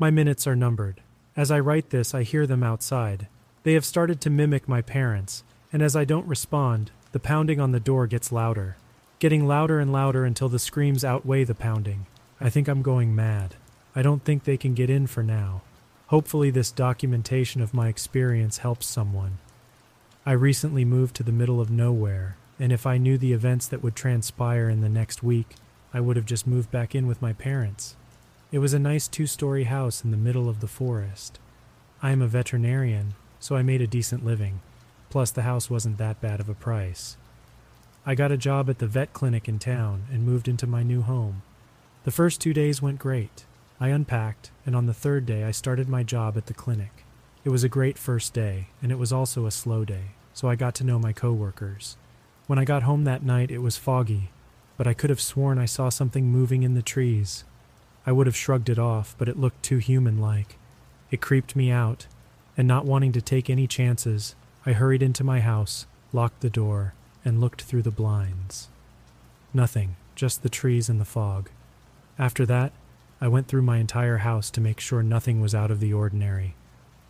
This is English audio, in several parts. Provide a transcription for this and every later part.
My minutes are numbered. As I write this, I hear them outside. They have started to mimic my parents, and as I don't respond, the pounding on the door gets louder, getting louder and louder until the screams outweigh the pounding. I think I'm going mad. I don't think they can get in for now. Hopefully, this documentation of my experience helps someone. I recently moved to the middle of nowhere, and if I knew the events that would transpire in the next week, I would have just moved back in with my parents. It was a nice two story house in the middle of the forest. I am a veterinarian, so I made a decent living. Plus, the house wasn't that bad of a price. I got a job at the vet clinic in town and moved into my new home. The first two days went great. I unpacked, and on the third day, I started my job at the clinic. It was a great first day, and it was also a slow day, so I got to know my coworkers. When I got home that night, it was foggy, but I could have sworn I saw something moving in the trees. I would have shrugged it off, but it looked too human like. It creeped me out, and not wanting to take any chances, I hurried into my house, locked the door, and looked through the blinds. Nothing, just the trees and the fog. After that, I went through my entire house to make sure nothing was out of the ordinary.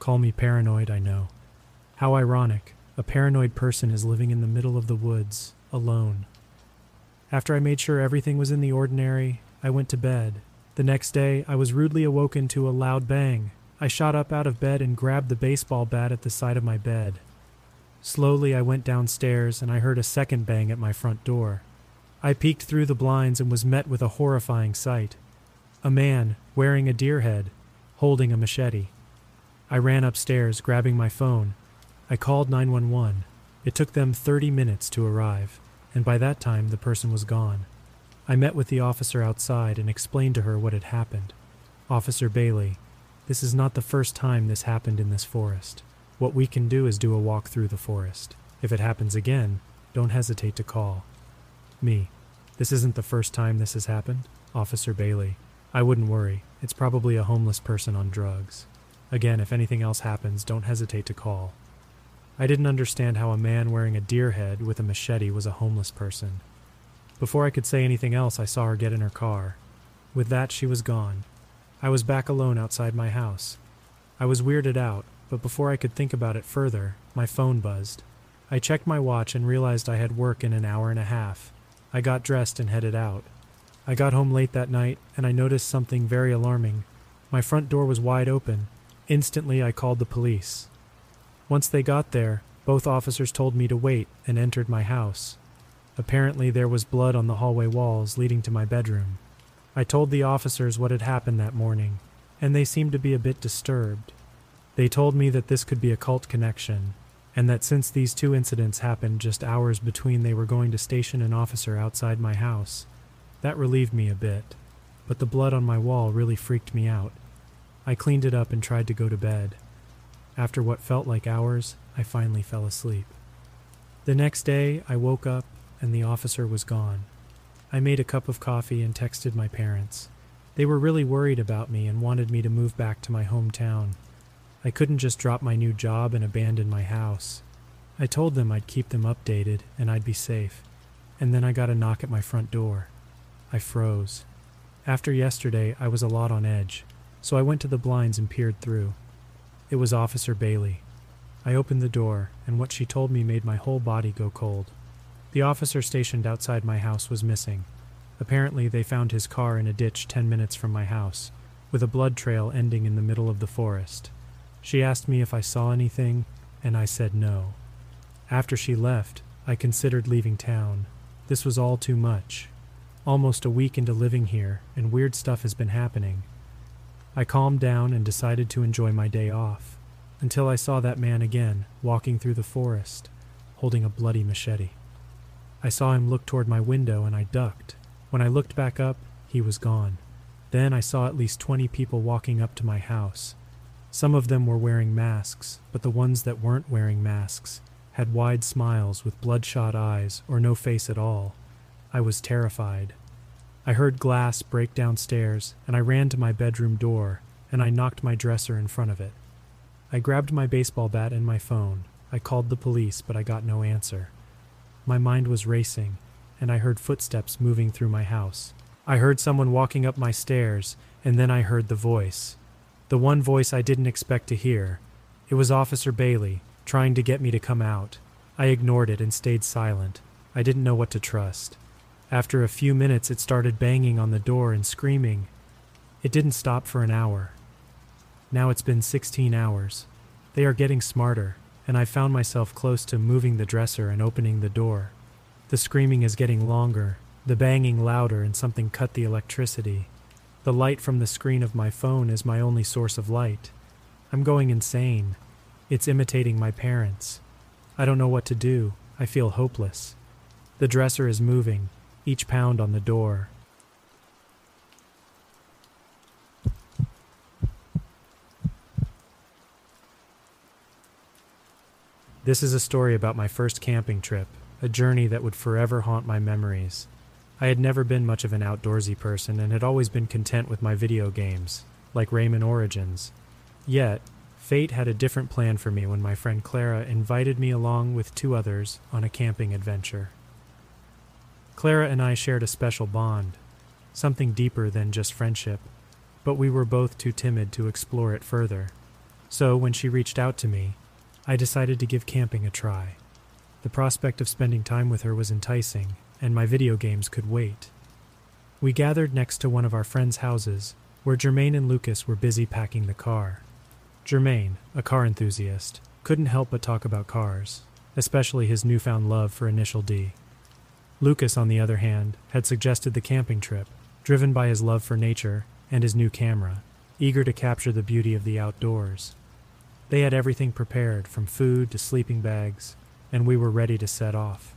Call me paranoid, I know. How ironic. A paranoid person is living in the middle of the woods, alone. After I made sure everything was in the ordinary, I went to bed. The next day, I was rudely awoken to a loud bang. I shot up out of bed and grabbed the baseball bat at the side of my bed. Slowly, I went downstairs and I heard a second bang at my front door. I peeked through the blinds and was met with a horrifying sight a man wearing a deer head, holding a machete. I ran upstairs, grabbing my phone. I called 911. It took them 30 minutes to arrive, and by that time the person was gone. I met with the officer outside and explained to her what had happened. Officer Bailey, this is not the first time this happened in this forest. What we can do is do a walk through the forest. If it happens again, don't hesitate to call. Me, this isn't the first time this has happened. Officer Bailey, I wouldn't worry. It's probably a homeless person on drugs. Again, if anything else happens, don't hesitate to call. I didn't understand how a man wearing a deer head with a machete was a homeless person. Before I could say anything else, I saw her get in her car. With that, she was gone. I was back alone outside my house. I was weirded out, but before I could think about it further, my phone buzzed. I checked my watch and realized I had work in an hour and a half. I got dressed and headed out. I got home late that night and I noticed something very alarming. My front door was wide open. Instantly, I called the police. Once they got there, both officers told me to wait and entered my house. Apparently, there was blood on the hallway walls leading to my bedroom. I told the officers what had happened that morning, and they seemed to be a bit disturbed. They told me that this could be a cult connection, and that since these two incidents happened just hours between they were going to station an officer outside my house, that relieved me a bit, but the blood on my wall really freaked me out. I cleaned it up and tried to go to bed. After what felt like hours, I finally fell asleep. The next day, I woke up and the officer was gone. I made a cup of coffee and texted my parents. They were really worried about me and wanted me to move back to my hometown. I couldn't just drop my new job and abandon my house. I told them I'd keep them updated and I'd be safe. And then I got a knock at my front door. I froze. After yesterday, I was a lot on edge, so I went to the blinds and peered through. It was Officer Bailey. I opened the door, and what she told me made my whole body go cold. The officer stationed outside my house was missing. Apparently, they found his car in a ditch ten minutes from my house, with a blood trail ending in the middle of the forest. She asked me if I saw anything, and I said no. After she left, I considered leaving town. This was all too much. Almost a week into living here, and weird stuff has been happening. I calmed down and decided to enjoy my day off, until I saw that man again, walking through the forest, holding a bloody machete. I saw him look toward my window and I ducked. When I looked back up, he was gone. Then I saw at least 20 people walking up to my house. Some of them were wearing masks, but the ones that weren't wearing masks had wide smiles with bloodshot eyes or no face at all. I was terrified. I heard glass break downstairs, and I ran to my bedroom door, and I knocked my dresser in front of it. I grabbed my baseball bat and my phone. I called the police, but I got no answer. My mind was racing, and I heard footsteps moving through my house. I heard someone walking up my stairs, and then I heard the voice. The one voice I didn't expect to hear. It was Officer Bailey, trying to get me to come out. I ignored it and stayed silent. I didn't know what to trust. After a few minutes, it started banging on the door and screaming. It didn't stop for an hour. Now it's been 16 hours. They are getting smarter, and I found myself close to moving the dresser and opening the door. The screaming is getting longer, the banging louder, and something cut the electricity. The light from the screen of my phone is my only source of light. I'm going insane. It's imitating my parents. I don't know what to do. I feel hopeless. The dresser is moving, each pound on the door. This is a story about my first camping trip, a journey that would forever haunt my memories. I had never been much of an outdoorsy person and had always been content with my video games, like Rayman Origins. Yet, fate had a different plan for me when my friend Clara invited me along with two others on a camping adventure. Clara and I shared a special bond, something deeper than just friendship, but we were both too timid to explore it further. So, when she reached out to me, I decided to give camping a try. The prospect of spending time with her was enticing, and my video games could wait. We gathered next to one of our friends' houses, where Germaine and Lucas were busy packing the car. Germaine, a car enthusiast, couldn't help but talk about cars, especially his newfound love for Initial D. Lucas, on the other hand, had suggested the camping trip, driven by his love for nature and his new camera, eager to capture the beauty of the outdoors. They had everything prepared, from food to sleeping bags, and we were ready to set off.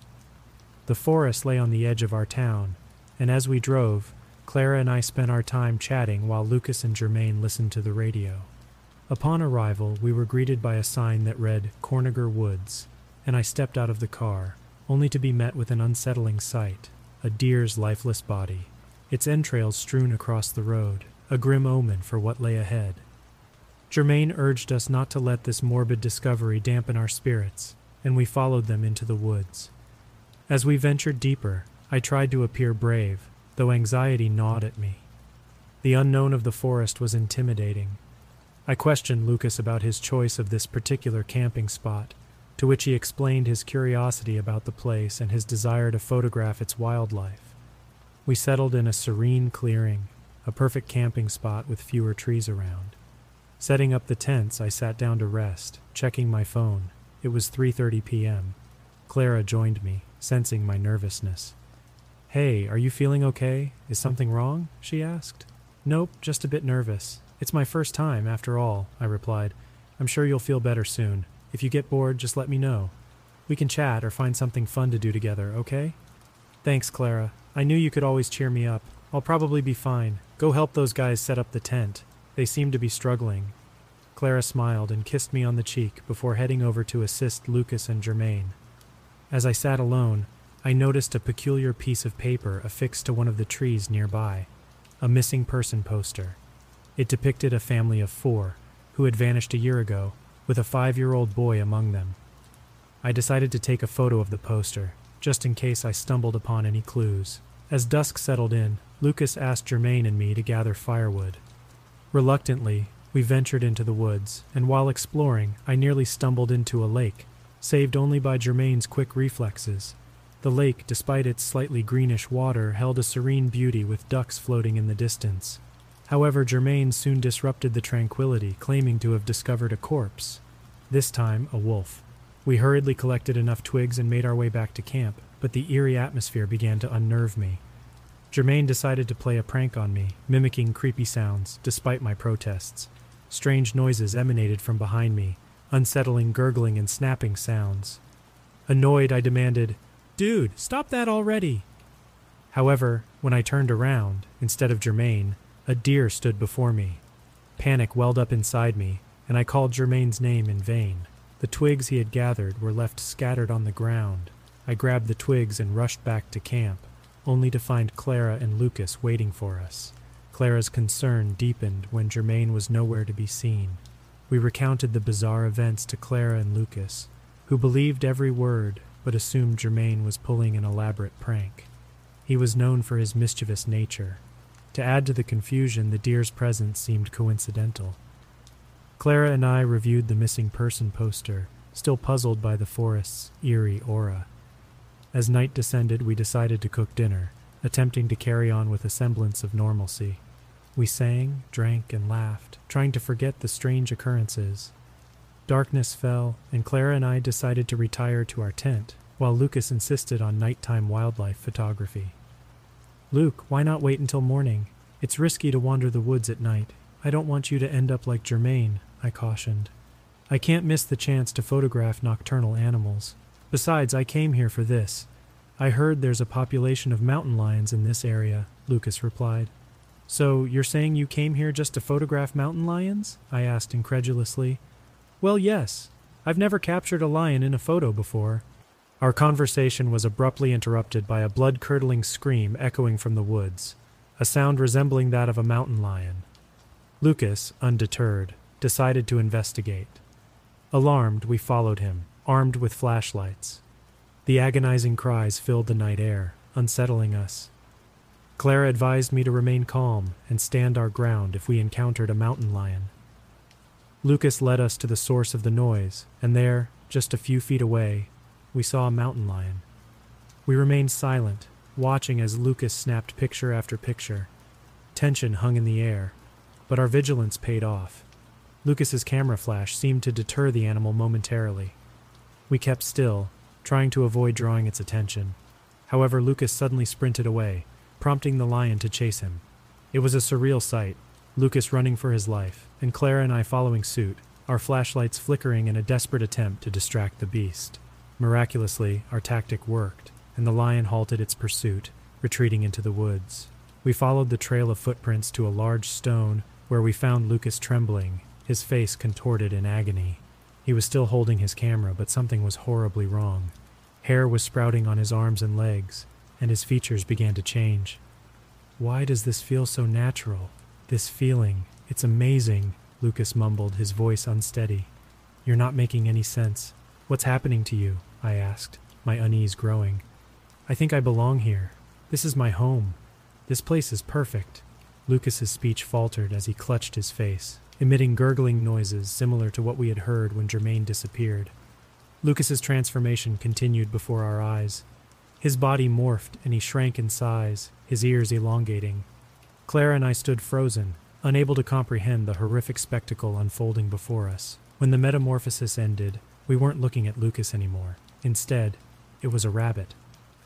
The forest lay on the edge of our town, and as we drove, Clara and I spent our time chatting while Lucas and Germain listened to the radio. Upon arrival, we were greeted by a sign that read Corniger Woods, and I stepped out of the car, only to be met with an unsettling sight a deer's lifeless body, its entrails strewn across the road, a grim omen for what lay ahead. Germain urged us not to let this morbid discovery dampen our spirits, and we followed them into the woods. As we ventured deeper, I tried to appear brave, though anxiety gnawed at me. The unknown of the forest was intimidating. I questioned Lucas about his choice of this particular camping spot, to which he explained his curiosity about the place and his desire to photograph its wildlife. We settled in a serene clearing, a perfect camping spot with fewer trees around. Setting up the tents, I sat down to rest, checking my phone. It was 3:30 p.m. Clara joined me, sensing my nervousness. Hey, are you feeling okay? Is something wrong? she asked. Nope, just a bit nervous. It's my first time, after all, I replied. I'm sure you'll feel better soon. If you get bored, just let me know. We can chat or find something fun to do together, okay? Thanks, Clara. I knew you could always cheer me up. I'll probably be fine. Go help those guys set up the tent. They seemed to be struggling. Clara smiled and kissed me on the cheek before heading over to assist Lucas and Germain. As I sat alone, I noticed a peculiar piece of paper affixed to one of the trees nearby a missing person poster. It depicted a family of four who had vanished a year ago, with a five year old boy among them. I decided to take a photo of the poster, just in case I stumbled upon any clues. As dusk settled in, Lucas asked Germain and me to gather firewood. Reluctantly, we ventured into the woods, and while exploring, I nearly stumbled into a lake, saved only by Germain's quick reflexes. The lake, despite its slightly greenish water, held a serene beauty with ducks floating in the distance. However, Germain soon disrupted the tranquility, claiming to have discovered a corpse. This time, a wolf. We hurriedly collected enough twigs and made our way back to camp, but the eerie atmosphere began to unnerve me. Germain decided to play a prank on me, mimicking creepy sounds, despite my protests. Strange noises emanated from behind me, unsettling gurgling and snapping sounds. Annoyed, I demanded, Dude, stop that already! However, when I turned around, instead of Germain, A deer stood before me. Panic welled up inside me, and I called Germain's name in vain. The twigs he had gathered were left scattered on the ground. I grabbed the twigs and rushed back to camp, only to find Clara and Lucas waiting for us. Clara's concern deepened when Germain was nowhere to be seen. We recounted the bizarre events to Clara and Lucas, who believed every word but assumed Germain was pulling an elaborate prank. He was known for his mischievous nature. To add to the confusion, the deer's presence seemed coincidental. Clara and I reviewed the missing person poster, still puzzled by the forest's eerie aura. As night descended, we decided to cook dinner, attempting to carry on with a semblance of normalcy. We sang, drank, and laughed, trying to forget the strange occurrences. Darkness fell, and Clara and I decided to retire to our tent, while Lucas insisted on nighttime wildlife photography. Luke, why not wait until morning? It's risky to wander the woods at night. I don't want you to end up like Germain, I cautioned. I can't miss the chance to photograph nocturnal animals. Besides, I came here for this. I heard there's a population of mountain lions in this area, Lucas replied. So, you're saying you came here just to photograph mountain lions? I asked incredulously. Well, yes. I've never captured a lion in a photo before. Our conversation was abruptly interrupted by a blood curdling scream echoing from the woods, a sound resembling that of a mountain lion. Lucas, undeterred, decided to investigate. Alarmed, we followed him armed with flashlights. The agonizing cries filled the night air, unsettling us. Clara advised me to remain calm and stand our ground if we encountered a mountain lion. Lucas led us to the source of the noise, and there, just a few feet away, we saw a mountain lion. We remained silent, watching as Lucas snapped picture after picture. Tension hung in the air, but our vigilance paid off. Lucas's camera flash seemed to deter the animal momentarily. We kept still, trying to avoid drawing its attention. However, Lucas suddenly sprinted away, prompting the lion to chase him. It was a surreal sight, Lucas running for his life, and Clara and I following suit, our flashlights flickering in a desperate attempt to distract the beast. Miraculously, our tactic worked, and the lion halted its pursuit, retreating into the woods. We followed the trail of footprints to a large stone where we found Lucas trembling, his face contorted in agony. He was still holding his camera, but something was horribly wrong. Hair was sprouting on his arms and legs, and his features began to change. Why does this feel so natural? This feeling, it's amazing, Lucas mumbled, his voice unsteady. You're not making any sense. What's happening to you? I asked, my unease growing. I think I belong here. This is my home. This place is perfect. Lucas's speech faltered as he clutched his face emitting gurgling noises similar to what we had heard when Germain disappeared. Lucas's transformation continued before our eyes. His body morphed and he shrank in size, his ears elongating. Clara and I stood frozen, unable to comprehend the horrific spectacle unfolding before us. When the metamorphosis ended, we weren't looking at Lucas anymore. Instead, it was a rabbit.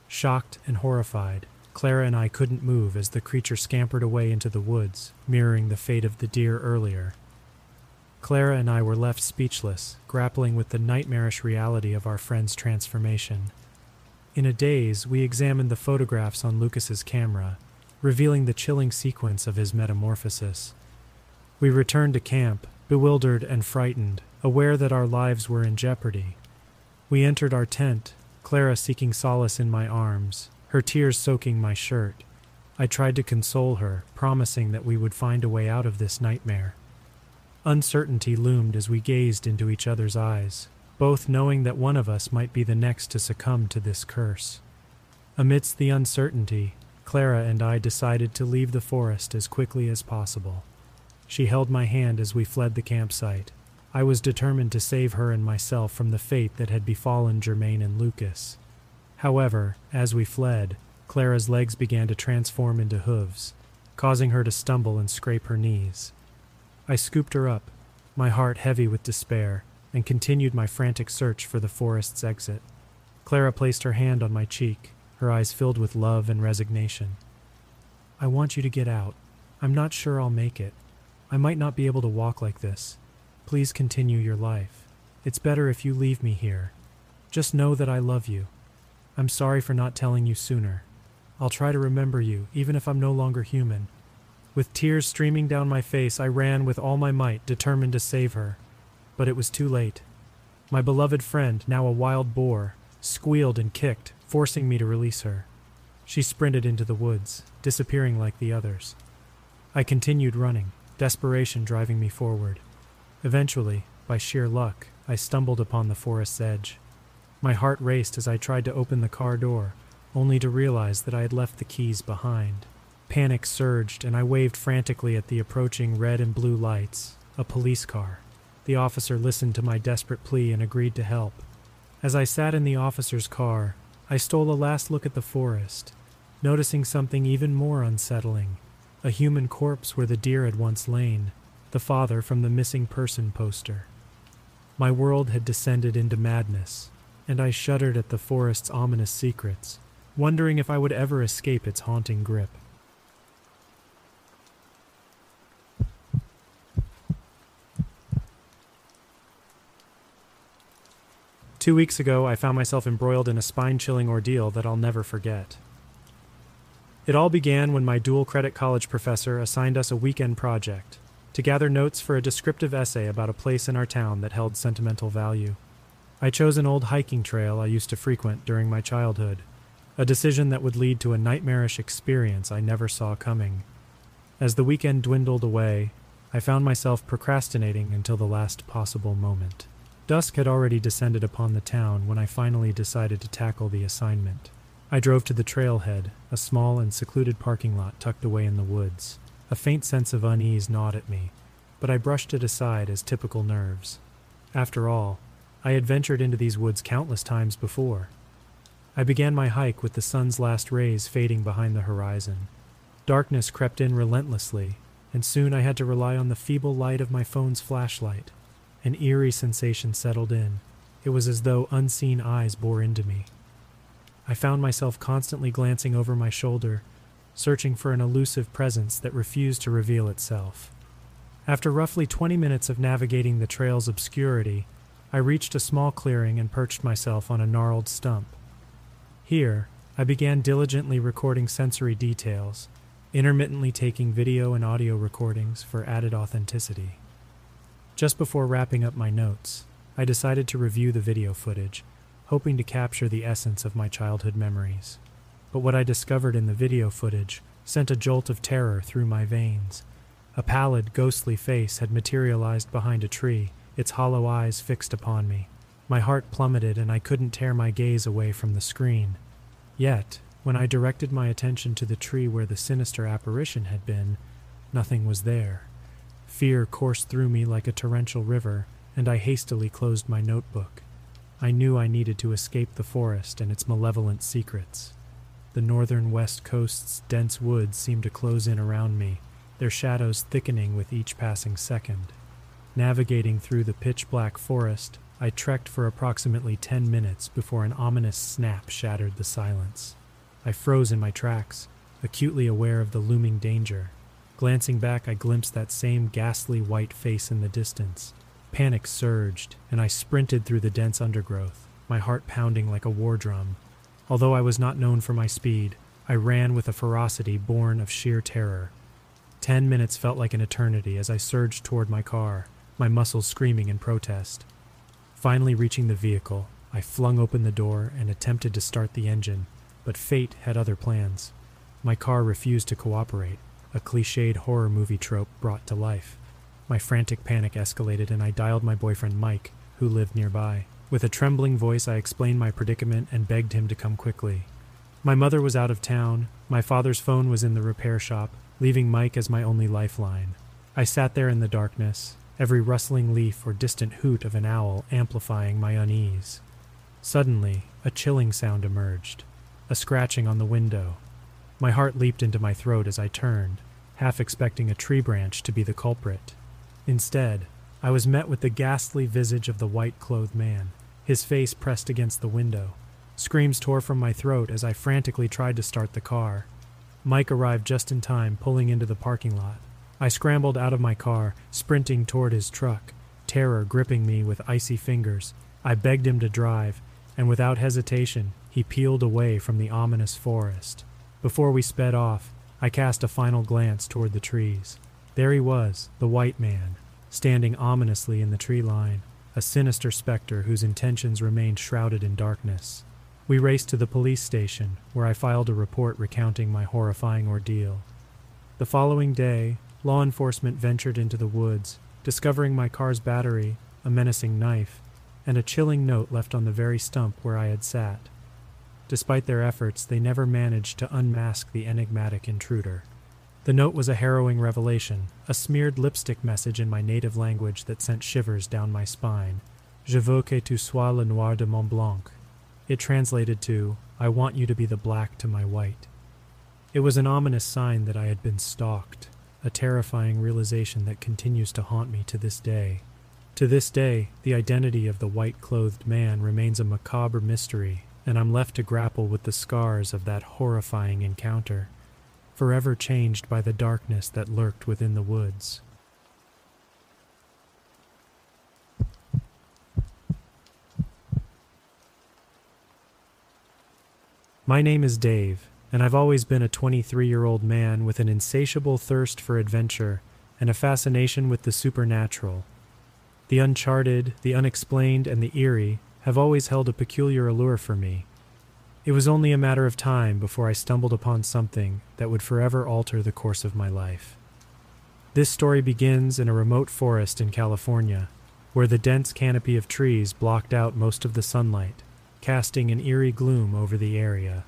Shocked and horrified, Clara and I couldn't move as the creature scampered away into the woods, mirroring the fate of the deer earlier. Clara and I were left speechless, grappling with the nightmarish reality of our friend's transformation. In a daze, we examined the photographs on Lucas's camera, revealing the chilling sequence of his metamorphosis. We returned to camp, bewildered and frightened, aware that our lives were in jeopardy. We entered our tent, Clara seeking solace in my arms, her tears soaking my shirt. I tried to console her, promising that we would find a way out of this nightmare. Uncertainty loomed as we gazed into each other's eyes, both knowing that one of us might be the next to succumb to this curse. Amidst the uncertainty, Clara and I decided to leave the forest as quickly as possible. She held my hand as we fled the campsite. I was determined to save her and myself from the fate that had befallen Germain and Lucas. However, as we fled, Clara's legs began to transform into hooves, causing her to stumble and scrape her knees. I scooped her up, my heart heavy with despair, and continued my frantic search for the forest's exit. Clara placed her hand on my cheek, her eyes filled with love and resignation. I want you to get out. I'm not sure I'll make it. I might not be able to walk like this. Please continue your life. It's better if you leave me here. Just know that I love you. I'm sorry for not telling you sooner. I'll try to remember you, even if I'm no longer human. With tears streaming down my face, I ran with all my might, determined to save her. But it was too late. My beloved friend, now a wild boar, squealed and kicked, forcing me to release her. She sprinted into the woods, disappearing like the others. I continued running, desperation driving me forward. Eventually, by sheer luck, I stumbled upon the forest's edge. My heart raced as I tried to open the car door, only to realize that I had left the keys behind. Panic surged, and I waved frantically at the approaching red and blue lights a police car. The officer listened to my desperate plea and agreed to help. As I sat in the officer's car, I stole a last look at the forest, noticing something even more unsettling a human corpse where the deer had once lain, the father from the missing person poster. My world had descended into madness, and I shuddered at the forest's ominous secrets, wondering if I would ever escape its haunting grip. Two weeks ago, I found myself embroiled in a spine chilling ordeal that I'll never forget. It all began when my dual credit college professor assigned us a weekend project to gather notes for a descriptive essay about a place in our town that held sentimental value. I chose an old hiking trail I used to frequent during my childhood, a decision that would lead to a nightmarish experience I never saw coming. As the weekend dwindled away, I found myself procrastinating until the last possible moment. Dusk had already descended upon the town when I finally decided to tackle the assignment. I drove to the trailhead, a small and secluded parking lot tucked away in the woods. A faint sense of unease gnawed at me, but I brushed it aside as typical nerves. After all, I had ventured into these woods countless times before. I began my hike with the sun's last rays fading behind the horizon. Darkness crept in relentlessly, and soon I had to rely on the feeble light of my phone's flashlight. An eerie sensation settled in. It was as though unseen eyes bore into me. I found myself constantly glancing over my shoulder, searching for an elusive presence that refused to reveal itself. After roughly 20 minutes of navigating the trail's obscurity, I reached a small clearing and perched myself on a gnarled stump. Here, I began diligently recording sensory details, intermittently taking video and audio recordings for added authenticity. Just before wrapping up my notes, I decided to review the video footage, hoping to capture the essence of my childhood memories. But what I discovered in the video footage sent a jolt of terror through my veins. A pallid, ghostly face had materialized behind a tree, its hollow eyes fixed upon me. My heart plummeted and I couldn't tear my gaze away from the screen. Yet, when I directed my attention to the tree where the sinister apparition had been, nothing was there. Fear coursed through me like a torrential river, and I hastily closed my notebook. I knew I needed to escape the forest and its malevolent secrets. The northern west coast's dense woods seemed to close in around me, their shadows thickening with each passing second. Navigating through the pitch black forest, I trekked for approximately ten minutes before an ominous snap shattered the silence. I froze in my tracks, acutely aware of the looming danger. Glancing back, I glimpsed that same ghastly white face in the distance. Panic surged, and I sprinted through the dense undergrowth, my heart pounding like a war drum. Although I was not known for my speed, I ran with a ferocity born of sheer terror. Ten minutes felt like an eternity as I surged toward my car, my muscles screaming in protest. Finally reaching the vehicle, I flung open the door and attempted to start the engine, but fate had other plans. My car refused to cooperate a cliched horror movie trope brought to life. My frantic panic escalated, and I dialed my boyfriend Mike, who lived nearby. With a trembling voice, I explained my predicament and begged him to come quickly. My mother was out of town, my father's phone was in the repair shop, leaving Mike as my only lifeline. I sat there in the darkness, every rustling leaf or distant hoot of an owl amplifying my unease. Suddenly, a chilling sound emerged a scratching on the window. My heart leaped into my throat as I turned, half expecting a tree branch to be the culprit. Instead, I was met with the ghastly visage of the white clothed man, his face pressed against the window. Screams tore from my throat as I frantically tried to start the car. Mike arrived just in time, pulling into the parking lot. I scrambled out of my car, sprinting toward his truck, terror gripping me with icy fingers. I begged him to drive, and without hesitation, he peeled away from the ominous forest. Before we sped off, I cast a final glance toward the trees. There he was, the white man, standing ominously in the tree line, a sinister specter whose intentions remained shrouded in darkness. We raced to the police station, where I filed a report recounting my horrifying ordeal. The following day, law enforcement ventured into the woods, discovering my car's battery, a menacing knife, and a chilling note left on the very stump where I had sat. Despite their efforts, they never managed to unmask the enigmatic intruder. The note was a harrowing revelation, a smeared lipstick message in my native language that sent shivers down my spine. Je veux que tu sois le noir de mon blanc. It translated to, I want you to be the black to my white. It was an ominous sign that I had been stalked, a terrifying realization that continues to haunt me to this day. To this day, the identity of the white clothed man remains a macabre mystery, and I'm left to grapple with the scars of that horrifying encounter, forever changed by the darkness that lurked within the woods. My name is Dave, and I've always been a 23 year old man with an insatiable thirst for adventure and a fascination with the supernatural. The uncharted, the unexplained, and the eerie have always held a peculiar allure for me. It was only a matter of time before I stumbled upon something that would forever alter the course of my life. This story begins in a remote forest in California, where the dense canopy of trees blocked out most of the sunlight casting an eerie gloom over the area.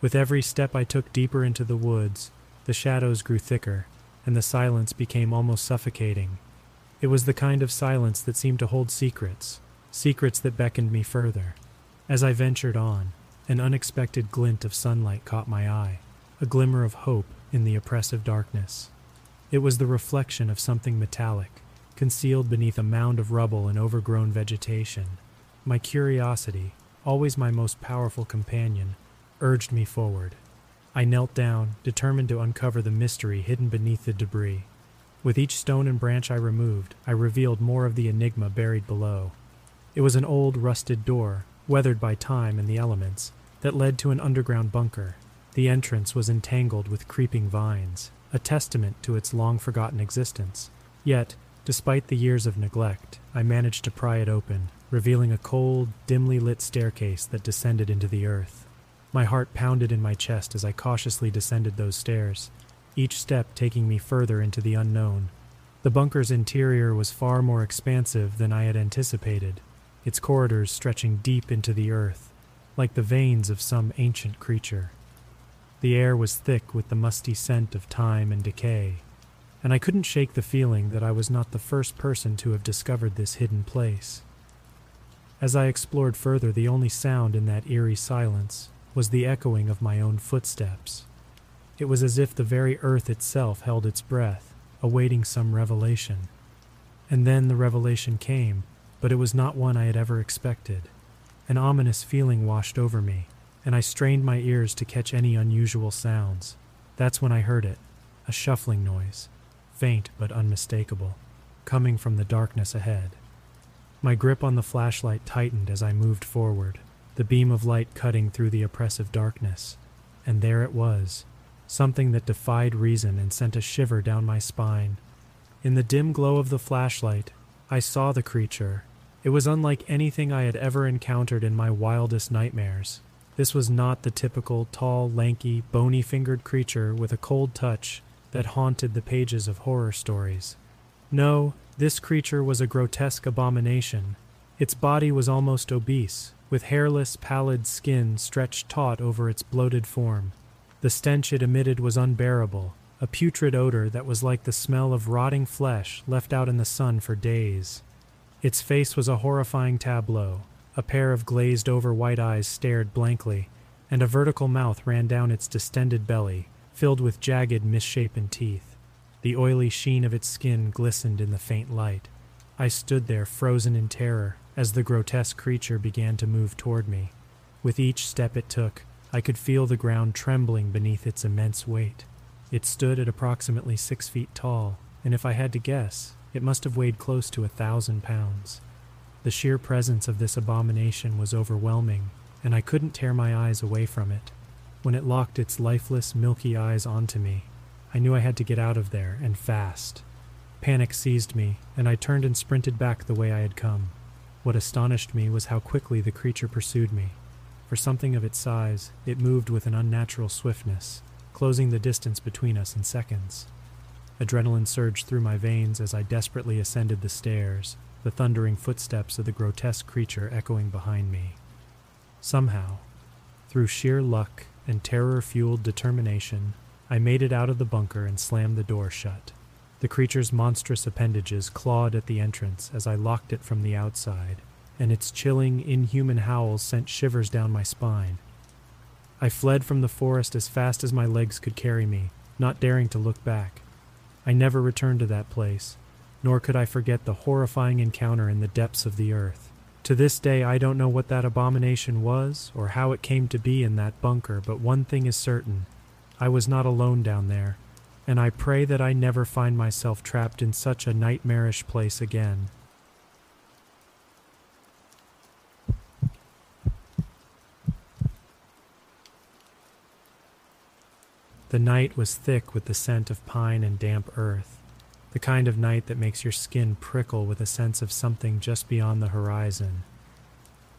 With every step I took deeper into the woods, the shadows grew thicker, and the silence became almost suffocating. It was the kind of silence that seemed to hold secrets, secrets that beckoned me further. As I ventured on, an unexpected glint of sunlight caught my eye, a glimmer of hope in the oppressive darkness. It was the reflection of something metallic, concealed beneath a mound of rubble and overgrown vegetation. My curiosity, always my most powerful companion, urged me forward. I knelt down, determined to uncover the mystery hidden beneath the debris. With each stone and branch I removed, I revealed more of the enigma buried below. It was an old, rusted door, weathered by time and the elements, that led to an underground bunker. The entrance was entangled with creeping vines, a testament to its long forgotten existence. Yet, despite the years of neglect, I managed to pry it open, revealing a cold, dimly lit staircase that descended into the earth. My heart pounded in my chest as I cautiously descended those stairs, each step taking me further into the unknown. The bunker's interior was far more expansive than I had anticipated, its corridors stretching deep into the earth, like the veins of some ancient creature. The air was thick with the musty scent of time and decay, and I couldn't shake the feeling that I was not the first person to have discovered this hidden place. As I explored further, the only sound in that eerie silence was the echoing of my own footsteps. It was as if the very earth itself held its breath, awaiting some revelation. And then the revelation came, but it was not one I had ever expected. An ominous feeling washed over me, and I strained my ears to catch any unusual sounds. That's when I heard it a shuffling noise, faint but unmistakable, coming from the darkness ahead. My grip on the flashlight tightened as I moved forward, the beam of light cutting through the oppressive darkness. And there it was, something that defied reason and sent a shiver down my spine. In the dim glow of the flashlight, I saw the creature. It was unlike anything I had ever encountered in my wildest nightmares. This was not the typical tall, lanky, bony fingered creature with a cold touch that haunted the pages of horror stories. No, this creature was a grotesque abomination. Its body was almost obese, with hairless, pallid skin stretched taut over its bloated form. The stench it emitted was unbearable, a putrid odor that was like the smell of rotting flesh left out in the sun for days. Its face was a horrifying tableau. A pair of glazed over white eyes stared blankly, and a vertical mouth ran down its distended belly, filled with jagged, misshapen teeth. The oily sheen of its skin glistened in the faint light. I stood there frozen in terror as the grotesque creature began to move toward me. With each step it took, I could feel the ground trembling beneath its immense weight. It stood at approximately six feet tall, and if I had to guess, it must have weighed close to a thousand pounds. The sheer presence of this abomination was overwhelming, and I couldn't tear my eyes away from it. When it locked its lifeless, milky eyes onto me, I knew I had to get out of there, and fast. Panic seized me, and I turned and sprinted back the way I had come. What astonished me was how quickly the creature pursued me. For something of its size, it moved with an unnatural swiftness, closing the distance between us in seconds. Adrenaline surged through my veins as I desperately ascended the stairs, the thundering footsteps of the grotesque creature echoing behind me. Somehow, through sheer luck and terror fueled determination, I made it out of the bunker and slammed the door shut. The creature's monstrous appendages clawed at the entrance as I locked it from the outside, and its chilling, inhuman howls sent shivers down my spine. I fled from the forest as fast as my legs could carry me, not daring to look back. I never returned to that place, nor could I forget the horrifying encounter in the depths of the earth. To this day, I don't know what that abomination was or how it came to be in that bunker, but one thing is certain I was not alone down there, and I pray that I never find myself trapped in such a nightmarish place again. The night was thick with the scent of pine and damp earth, the kind of night that makes your skin prickle with a sense of something just beyond the horizon.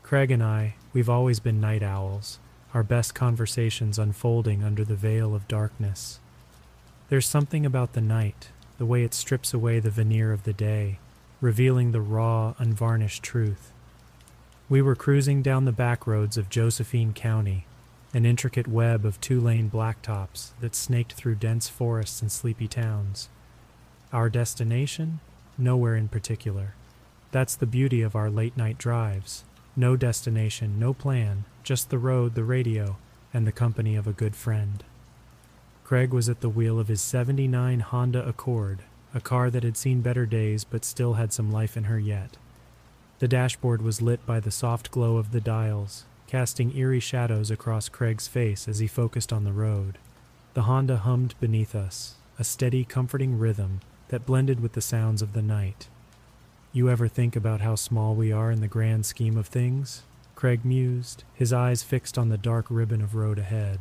Craig and I, we've always been night owls, our best conversations unfolding under the veil of darkness. There's something about the night, the way it strips away the veneer of the day, revealing the raw, unvarnished truth. We were cruising down the back roads of Josephine County, an intricate web of two lane blacktops that snaked through dense forests and sleepy towns. Our destination? Nowhere in particular. That's the beauty of our late night drives. No destination, no plan, just the road, the radio, and the company of a good friend. Craig was at the wheel of his 79 Honda Accord, a car that had seen better days but still had some life in her yet. The dashboard was lit by the soft glow of the dials, casting eerie shadows across Craig's face as he focused on the road. The Honda hummed beneath us, a steady, comforting rhythm that blended with the sounds of the night. You ever think about how small we are in the grand scheme of things? Craig mused, his eyes fixed on the dark ribbon of road ahead.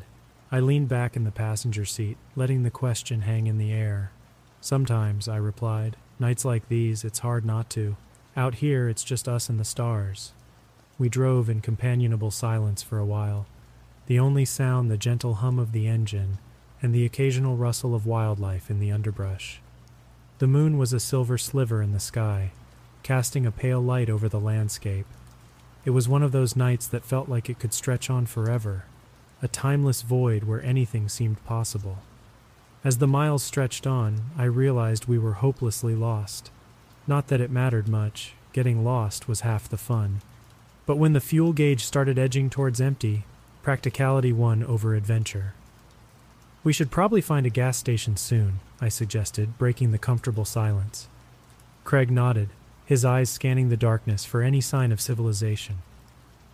I leaned back in the passenger seat, letting the question hang in the air. Sometimes, I replied. Nights like these, it's hard not to. Out here, it's just us and the stars. We drove in companionable silence for a while, the only sound the gentle hum of the engine and the occasional rustle of wildlife in the underbrush. The moon was a silver sliver in the sky, casting a pale light over the landscape. It was one of those nights that felt like it could stretch on forever, a timeless void where anything seemed possible. As the miles stretched on, I realized we were hopelessly lost. Not that it mattered much, getting lost was half the fun. But when the fuel gauge started edging towards empty, practicality won over adventure. We should probably find a gas station soon, I suggested, breaking the comfortable silence. Craig nodded, his eyes scanning the darkness for any sign of civilization.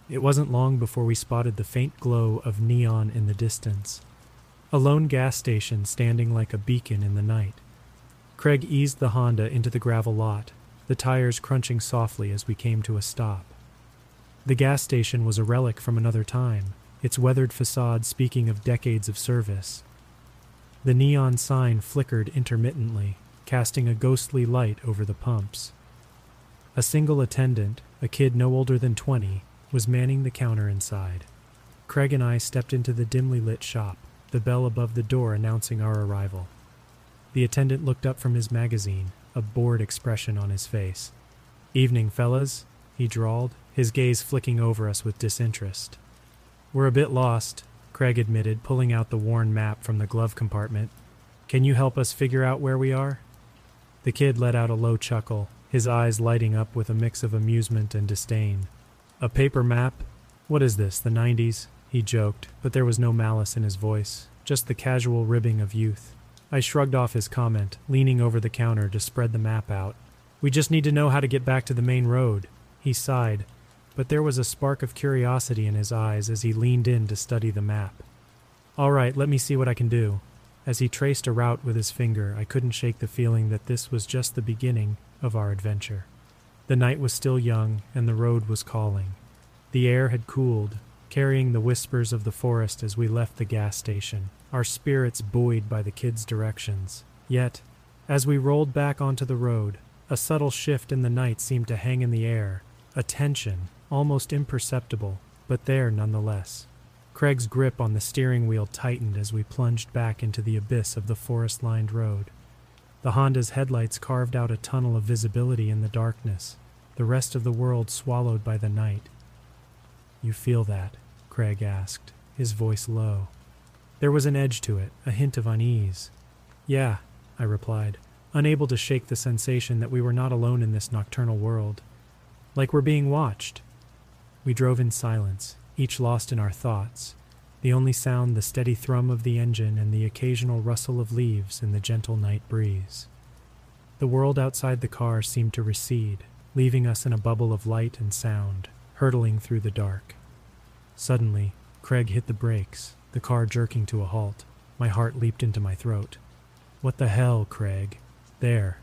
It wasn't long before we spotted the faint glow of neon in the distance. A lone gas station standing like a beacon in the night. Craig eased the Honda into the gravel lot, the tires crunching softly as we came to a stop. The gas station was a relic from another time, its weathered facade speaking of decades of service. The neon sign flickered intermittently, casting a ghostly light over the pumps. A single attendant, a kid no older than 20, was manning the counter inside. Craig and I stepped into the dimly lit shop, the bell above the door announcing our arrival. The attendant looked up from his magazine, a bored expression on his face. Evening, fellas, he drawled, his gaze flicking over us with disinterest. We're a bit lost, Craig admitted, pulling out the worn map from the glove compartment. Can you help us figure out where we are? The kid let out a low chuckle, his eyes lighting up with a mix of amusement and disdain. A paper map? What is this, the 90s? He joked, but there was no malice in his voice, just the casual ribbing of youth. I shrugged off his comment, leaning over the counter to spread the map out. We just need to know how to get back to the main road. He sighed, but there was a spark of curiosity in his eyes as he leaned in to study the map. All right, let me see what I can do. As he traced a route with his finger, I couldn't shake the feeling that this was just the beginning of our adventure. The night was still young, and the road was calling. The air had cooled, carrying the whispers of the forest as we left the gas station, our spirits buoyed by the kids' directions. Yet, as we rolled back onto the road, a subtle shift in the night seemed to hang in the air, a tension, almost imperceptible, but there nonetheless. Craig's grip on the steering wheel tightened as we plunged back into the abyss of the forest lined road. The Honda's headlights carved out a tunnel of visibility in the darkness, the rest of the world swallowed by the night. You feel that? Craig asked, his voice low. There was an edge to it, a hint of unease. Yeah, I replied, unable to shake the sensation that we were not alone in this nocturnal world. Like we're being watched. We drove in silence, each lost in our thoughts, the only sound the steady thrum of the engine and the occasional rustle of leaves in the gentle night breeze. The world outside the car seemed to recede, leaving us in a bubble of light and sound, hurtling through the dark. Suddenly, Craig hit the brakes, the car jerking to a halt. My heart leaped into my throat. What the hell, Craig? There.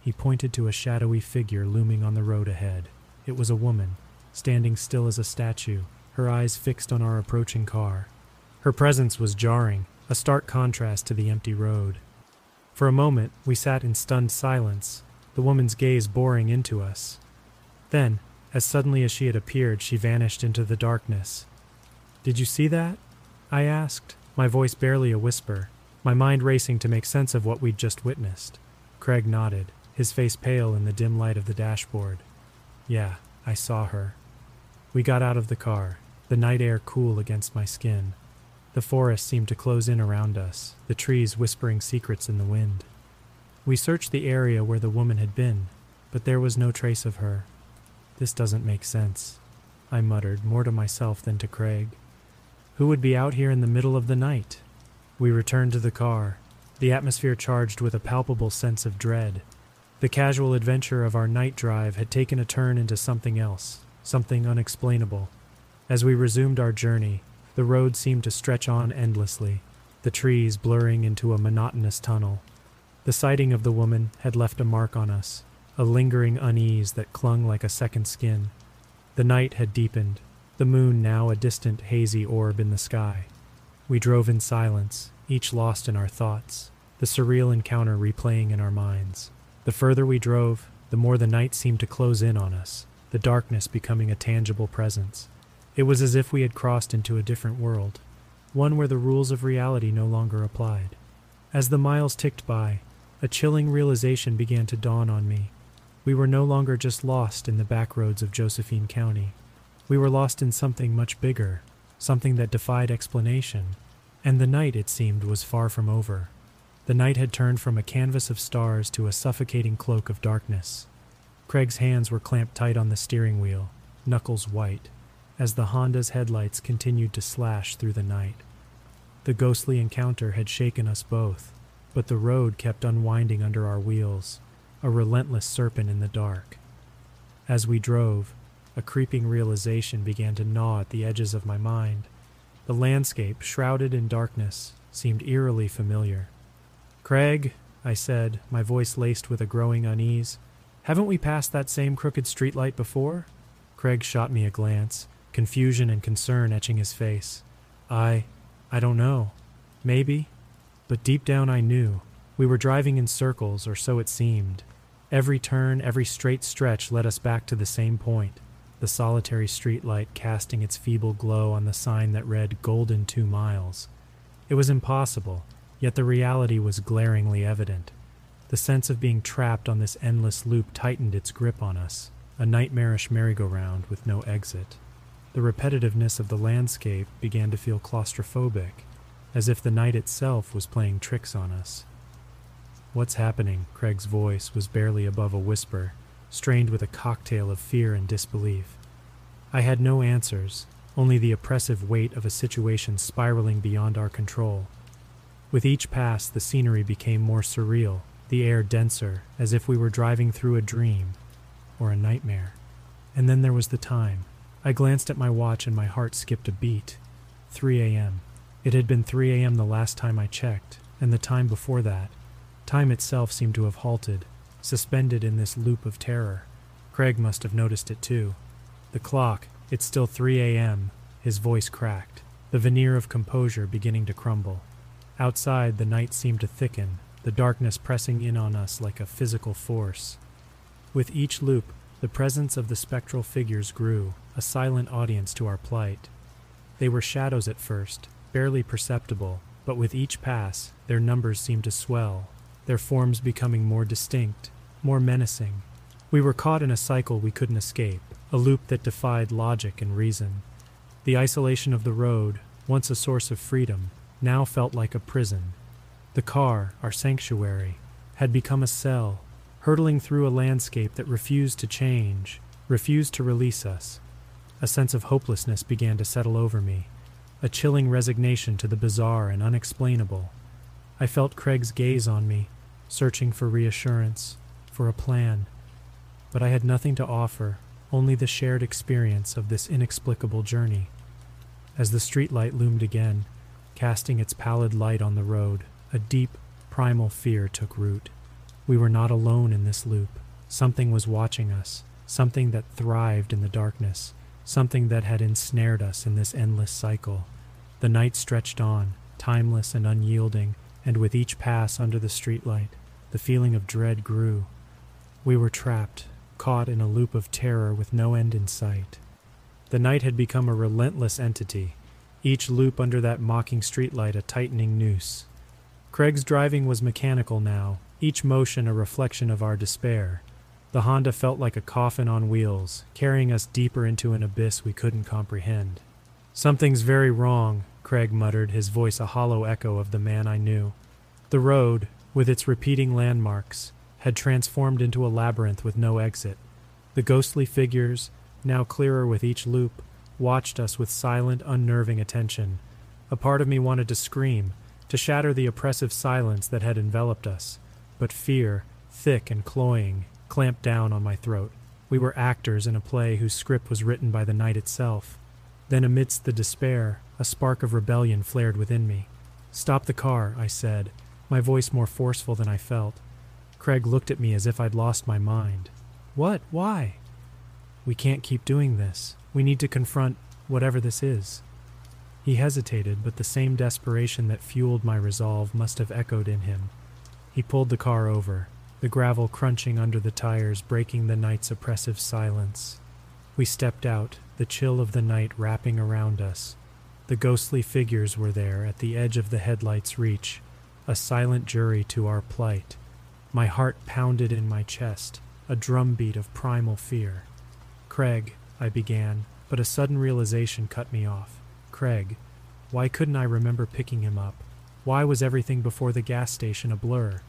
He pointed to a shadowy figure looming on the road ahead. It was a woman, standing still as a statue, her eyes fixed on our approaching car. Her presence was jarring, a stark contrast to the empty road. For a moment, we sat in stunned silence, the woman's gaze boring into us. Then, as suddenly as she had appeared, she vanished into the darkness. Did you see that? I asked, my voice barely a whisper, my mind racing to make sense of what we'd just witnessed. Craig nodded, his face pale in the dim light of the dashboard. Yeah, I saw her. We got out of the car, the night air cool against my skin. The forest seemed to close in around us, the trees whispering secrets in the wind. We searched the area where the woman had been, but there was no trace of her. This doesn't make sense, I muttered, more to myself than to Craig. Who would be out here in the middle of the night? We returned to the car, the atmosphere charged with a palpable sense of dread. The casual adventure of our night drive had taken a turn into something else, something unexplainable. As we resumed our journey, the road seemed to stretch on endlessly, the trees blurring into a monotonous tunnel. The sighting of the woman had left a mark on us, a lingering unease that clung like a second skin. The night had deepened, the moon now a distant hazy orb in the sky. We drove in silence, each lost in our thoughts, the surreal encounter replaying in our minds. The further we drove, the more the night seemed to close in on us, the darkness becoming a tangible presence. It was as if we had crossed into a different world, one where the rules of reality no longer applied. As the miles ticked by, a chilling realization began to dawn on me. We were no longer just lost in the back roads of Josephine County. We were lost in something much bigger, something that defied explanation. And the night, it seemed, was far from over. The night had turned from a canvas of stars to a suffocating cloak of darkness. Craig's hands were clamped tight on the steering wheel, knuckles white, as the Honda's headlights continued to slash through the night. The ghostly encounter had shaken us both, but the road kept unwinding under our wheels, a relentless serpent in the dark. As we drove, a creeping realization began to gnaw at the edges of my mind. The landscape, shrouded in darkness, seemed eerily familiar. Craig, I said, my voice laced with a growing unease, haven't we passed that same crooked streetlight before? Craig shot me a glance, confusion and concern etching his face. I. I don't know. Maybe. But deep down I knew. We were driving in circles, or so it seemed. Every turn, every straight stretch led us back to the same point, the solitary streetlight casting its feeble glow on the sign that read Golden Two Miles. It was impossible, yet the reality was glaringly evident. The sense of being trapped on this endless loop tightened its grip on us, a nightmarish merry-go-round with no exit. The repetitiveness of the landscape began to feel claustrophobic, as if the night itself was playing tricks on us. What's happening? Craig's voice was barely above a whisper, strained with a cocktail of fear and disbelief. I had no answers, only the oppressive weight of a situation spiraling beyond our control. With each pass, the scenery became more surreal, the air denser, as if we were driving through a dream or a nightmare. And then there was the time. I glanced at my watch and my heart skipped a beat. 3 a.m. It had been 3 a.m. the last time I checked, and the time before that. Time itself seemed to have halted, suspended in this loop of terror. Craig must have noticed it too. The clock, it's still 3 a.m. his voice cracked, the veneer of composure beginning to crumble. Outside, the night seemed to thicken, the darkness pressing in on us like a physical force. With each loop, the presence of the spectral figures grew, a silent audience to our plight. They were shadows at first, barely perceptible, but with each pass, their numbers seemed to swell, their forms becoming more distinct, more menacing. We were caught in a cycle we couldn't escape, a loop that defied logic and reason. The isolation of the road, once a source of freedom, now felt like a prison. The car, our sanctuary, had become a cell, hurtling through a landscape that refused to change, refused to release us. A sense of hopelessness began to settle over me, a chilling resignation to the bizarre and unexplainable. I felt Craig's gaze on me, searching for reassurance, for a plan. But I had nothing to offer, only the shared experience of this inexplicable journey. As the streetlight loomed again, casting its pallid light on the road, a deep, primal fear took root. We were not alone in this loop. Something was watching us, something that thrived in the darkness, something that had ensnared us in this endless cycle. The night stretched on, timeless and unyielding, and with each pass under the streetlight, the feeling of dread grew. We were trapped, caught in a loop of terror with no end in sight. The night had become a relentless entity, each loop under that mocking streetlight a tightening noose. Craig's driving was mechanical now, each motion a reflection of our despair. The Honda felt like a coffin on wheels, carrying us deeper into an abyss we couldn't comprehend. Something's very wrong, Craig muttered, his voice a hollow echo of the man I knew. The road, with its repeating landmarks, had transformed into a labyrinth with no exit. The ghostly figures, now clearer with each loop, watched us with silent, unnerving attention. A part of me wanted to scream, to shatter the oppressive silence that had enveloped us, but fear, thick and cloying, clamped down on my throat. We were actors in a play whose script was written by the night itself. Then, amidst the despair, a spark of rebellion flared within me. Stop the car, I said, my voice more forceful than I felt. Craig looked at me as if I'd lost my mind. What? Why? We can't keep doing this. We need to confront whatever this is. He hesitated, but the same desperation that fueled my resolve must have echoed in him. He pulled the car over, the gravel crunching under the tires, breaking the night's oppressive silence. We stepped out, the chill of the night wrapping around us. The ghostly figures were there at the edge of the headlight's reach, a silent jury to our plight. My heart pounded in my chest, a drumbeat of primal fear. Craig, I began, but a sudden realization cut me off. Craig, why couldn't I remember picking him up? Why was everything before the gas station a blur?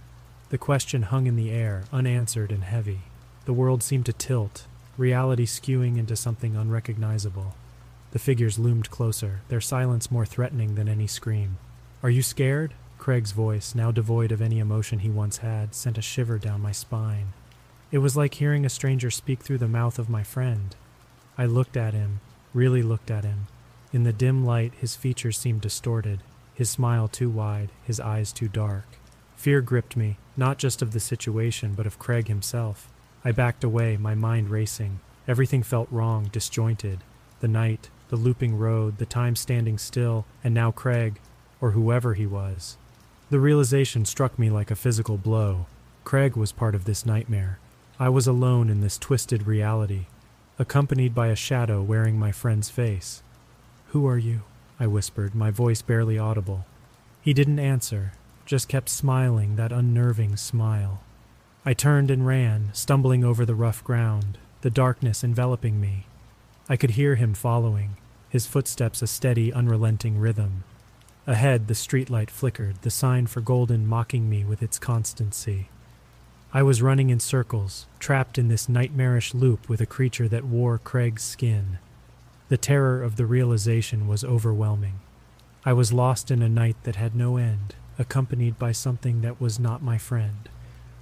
The question hung in the air, unanswered and heavy. The world seemed to tilt, reality skewing into something unrecognizable. The figures loomed closer, their silence more threatening than any scream. Are you scared? Craig's voice, now devoid of any emotion he once had, sent a shiver down my spine. It was like hearing a stranger speak through the mouth of my friend. I looked at him, really looked at him. In the dim light, his features seemed distorted, his smile too wide, his eyes too dark. Fear gripped me, not just of the situation, but of Craig himself. I backed away, my mind racing. Everything felt wrong, disjointed. The night, the looping road, the time standing still, and now Craig, or whoever he was. The realization struck me like a physical blow. Craig was part of this nightmare. I was alone in this twisted reality, accompanied by a shadow wearing my friend's face. Who are you? I whispered, my voice barely audible. He didn't answer, just kept smiling that unnerving smile. I turned and ran, stumbling over the rough ground, the darkness enveloping me. I could hear him following, his footsteps a steady, unrelenting rhythm. Ahead, the streetlight flickered, the sign for Golden mocking me with its constancy. I was running in circles, trapped in this nightmarish loop with a creature that wore Craig's skin. The terror of the realization was overwhelming. I was lost in a night that had no end, accompanied by something that was not my friend.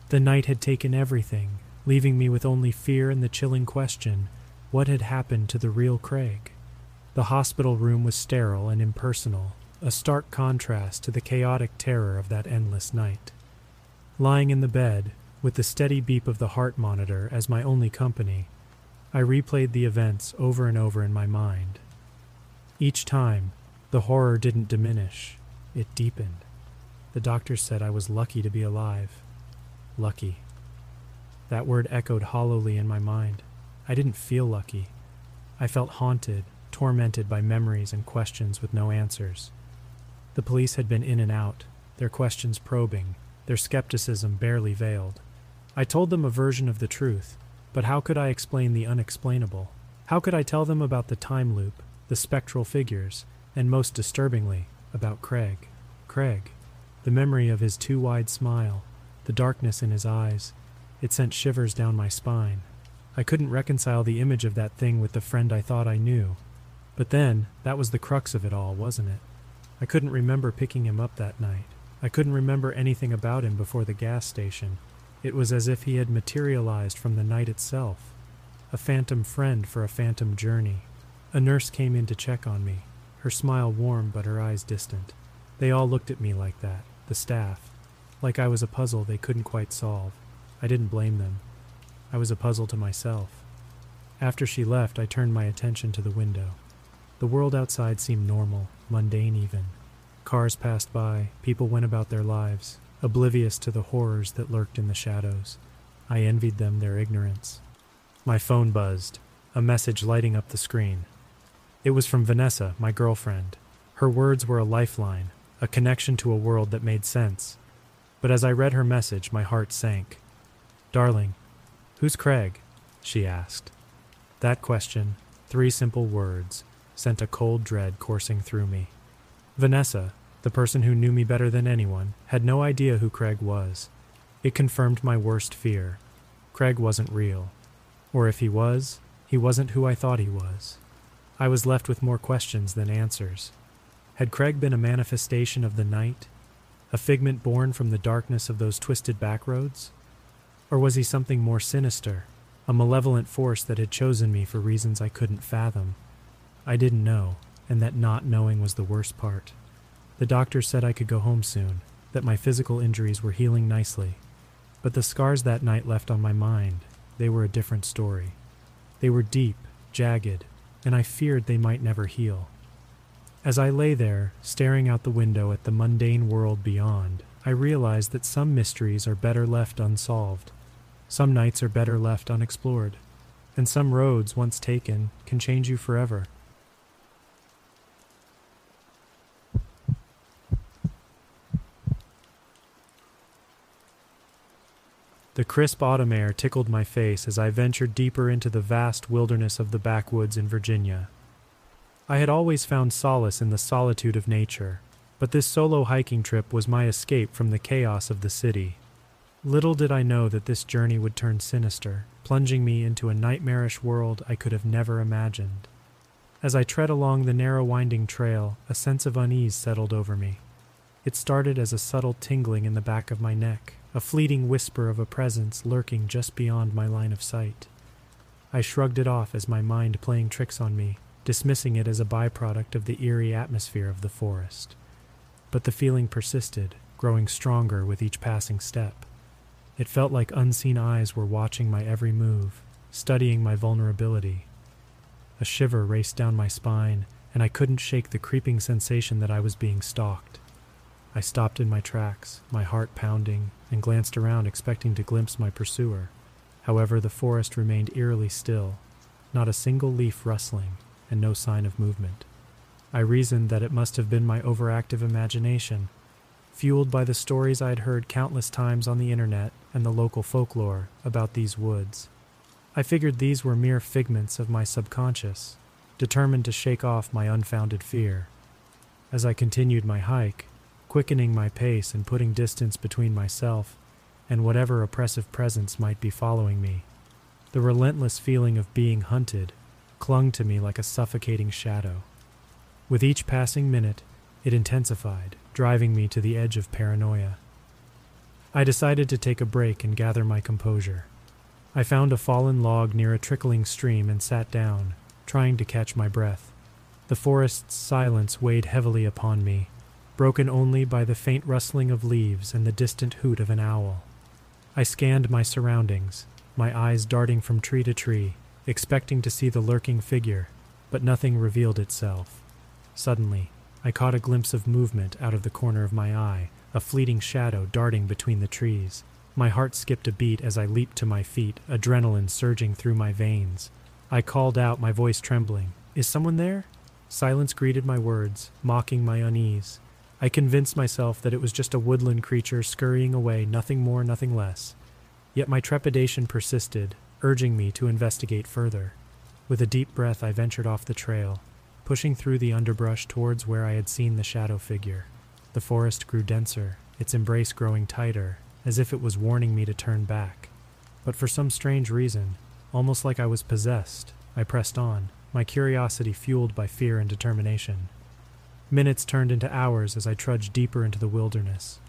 The night had taken everything, leaving me with only fear and the chilling question what had happened to the real Craig? The hospital room was sterile and impersonal, a stark contrast to the chaotic terror of that endless night. Lying in the bed, with the steady beep of the heart monitor as my only company, I replayed the events over and over in my mind. Each time, the horror didn't diminish, it deepened. The doctor said I was lucky to be alive. Lucky. That word echoed hollowly in my mind. I didn't feel lucky. I felt haunted, tormented by memories and questions with no answers. The police had been in and out, their questions probing, their skepticism barely veiled. I told them a version of the truth, but how could I explain the unexplainable? How could I tell them about the time loop, the spectral figures, and most disturbingly, about Craig? Craig. The memory of his too wide smile, the darkness in his eyes, it sent shivers down my spine. I couldn't reconcile the image of that thing with the friend I thought I knew. But then, that was the crux of it all, wasn't it? I couldn't remember picking him up that night. I couldn't remember anything about him before the gas station. It was as if he had materialized from the night itself. A phantom friend for a phantom journey. A nurse came in to check on me, her smile warm but her eyes distant. They all looked at me like that, the staff, like I was a puzzle they couldn't quite solve. I didn't blame them. I was a puzzle to myself. After she left, I turned my attention to the window. The world outside seemed normal, mundane even. Cars passed by, people went about their lives, oblivious to the horrors that lurked in the shadows. I envied them their ignorance. My phone buzzed, a message lighting up the screen. It was from Vanessa, my girlfriend. Her words were a lifeline, a connection to a world that made sense. But as I read her message, my heart sank. Darling, who's Craig? she asked. That question, three simple words, sent a cold dread coursing through me. Vanessa, the person who knew me better than anyone, had no idea who Craig was. It confirmed my worst fear. Craig wasn't real. Or if he was, he wasn't who I thought he was. I was left with more questions than answers. Had Craig been a manifestation of the night? A figment born from the darkness of those twisted back roads? Or was he something more sinister, a malevolent force that had chosen me for reasons I couldn't fathom? I didn't know, and that not knowing was the worst part. The doctor said I could go home soon, that my physical injuries were healing nicely. But the scars that night left on my mind, they were a different story. They were deep, jagged, and I feared they might never heal. As I lay there, staring out the window at the mundane world beyond, I realized that some mysteries are better left unsolved. Some nights are better left unexplored, and some roads, once taken, can change you forever. The crisp autumn air tickled my face as I ventured deeper into the vast wilderness of the backwoods in Virginia. I had always found solace in the solitude of nature, but this solo hiking trip was my escape from the chaos of the city. Little did I know that this journey would turn sinister, plunging me into a nightmarish world I could have never imagined. As I tread along the narrow winding trail, a sense of unease settled over me. It started as a subtle tingling in the back of my neck, a fleeting whisper of a presence lurking just beyond my line of sight. I shrugged it off as my mind playing tricks on me, dismissing it as a byproduct of the eerie atmosphere of the forest. But the feeling persisted, growing stronger with each passing step. It felt like unseen eyes were watching my every move, studying my vulnerability. A shiver raced down my spine, and I couldn't shake the creeping sensation that I was being stalked. I stopped in my tracks, my heart pounding, and glanced around expecting to glimpse my pursuer. However, the forest remained eerily still, not a single leaf rustling, and no sign of movement. I reasoned that it must have been my overactive imagination, fueled by the stories I had heard countless times on the internet and the local folklore about these woods. I figured these were mere figments of my subconscious, determined to shake off my unfounded fear. As I continued my hike, quickening my pace and putting distance between myself and whatever oppressive presence might be following me. The relentless feeling of being hunted clung to me like a suffocating shadow. With each passing minute, it intensified, driving me to the edge of paranoia. I decided to take a break and gather my composure. I found a fallen log near a trickling stream and sat down, trying to catch my breath. The forest's silence weighed heavily upon me, broken only by the faint rustling of leaves and the distant hoot of an owl. I scanned my surroundings, my eyes darting from tree to tree, expecting to see the lurking figure, but nothing revealed itself. Suddenly, I caught a glimpse of movement out of the corner of my eye, a fleeting shadow darting between the trees. My heart skipped a beat as I leaped to my feet, adrenaline surging through my veins. I called out, my voice trembling, Is someone there? Silence greeted my words, mocking my unease. I convinced myself that it was just a woodland creature scurrying away, nothing more, nothing less. Yet my trepidation persisted, urging me to investigate further. With a deep breath, I ventured off the trail, pushing through the underbrush towards where I had seen the shadow figure. The forest grew denser, its embrace growing tighter, as if it was warning me to turn back. But for some strange reason, almost like I was possessed, I pressed on, my curiosity fueled by fear and determination. Minutes turned into hours as I trudged deeper into the wilderness.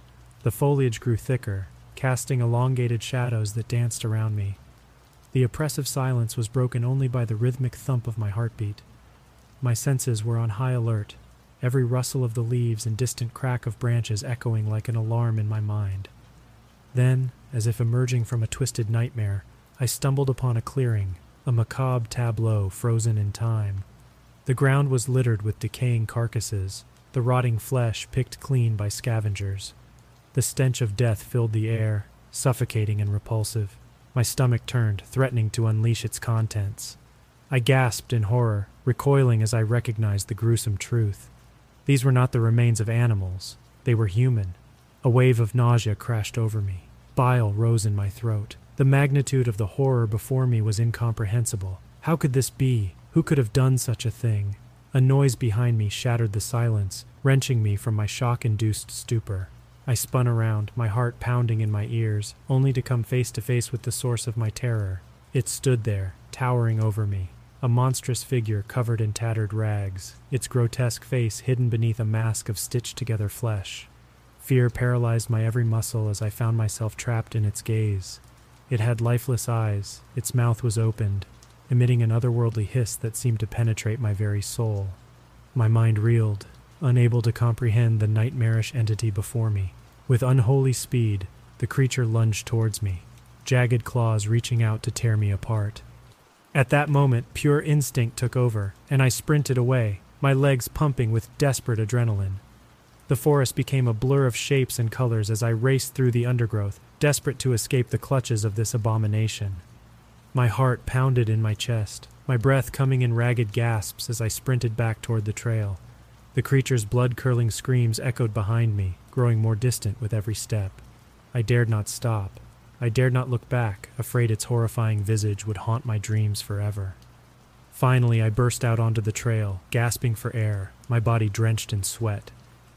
The foliage grew thicker, casting elongated shadows that danced around me. The oppressive silence was broken only by the rhythmic thump of my heartbeat. My senses were on high alert, every rustle of the leaves and distant crack of branches echoing like an alarm in my mind. Then, as if emerging from a twisted nightmare, I stumbled upon a clearing, a macabre tableau frozen in time. The ground was littered with decaying carcasses, the rotting flesh picked clean by scavengers. The stench of death filled the air, suffocating and repulsive. My stomach turned, threatening to unleash its contents. I gasped in horror, recoiling as I recognized the gruesome truth. These were not the remains of animals, they were human. A wave of nausea crashed over me. Bile rose in my throat. The magnitude of the horror before me was incomprehensible. How could this be? Who could have done such a thing? A noise behind me shattered the silence, wrenching me from my shock induced stupor. I spun around, my heart pounding in my ears, only to come face to face with the source of my terror. It stood there, towering over me, a monstrous figure covered in tattered rags, its grotesque face hidden beneath a mask of stitched together flesh. Fear paralyzed my every muscle as I found myself trapped in its gaze. It had lifeless eyes, its mouth was opened, emitting an otherworldly hiss that seemed to penetrate my very soul. My mind reeled, unable to comprehend the nightmarish entity before me. With unholy speed, the creature lunged towards me, jagged claws reaching out to tear me apart. At that moment, pure instinct took over, and I sprinted away, my legs pumping with desperate adrenaline. The forest became a blur of shapes and colors as I raced through the undergrowth, desperate to escape the clutches of this abomination. My heart pounded in my chest, my breath coming in ragged gasps as I sprinted back toward the trail. The creature's blood curdling screams echoed behind me, growing more distant with every step. I dared not stop. I dared not look back, afraid its horrifying visage would haunt my dreams forever. Finally, I burst out onto the trail, gasping for air, my body drenched in sweat.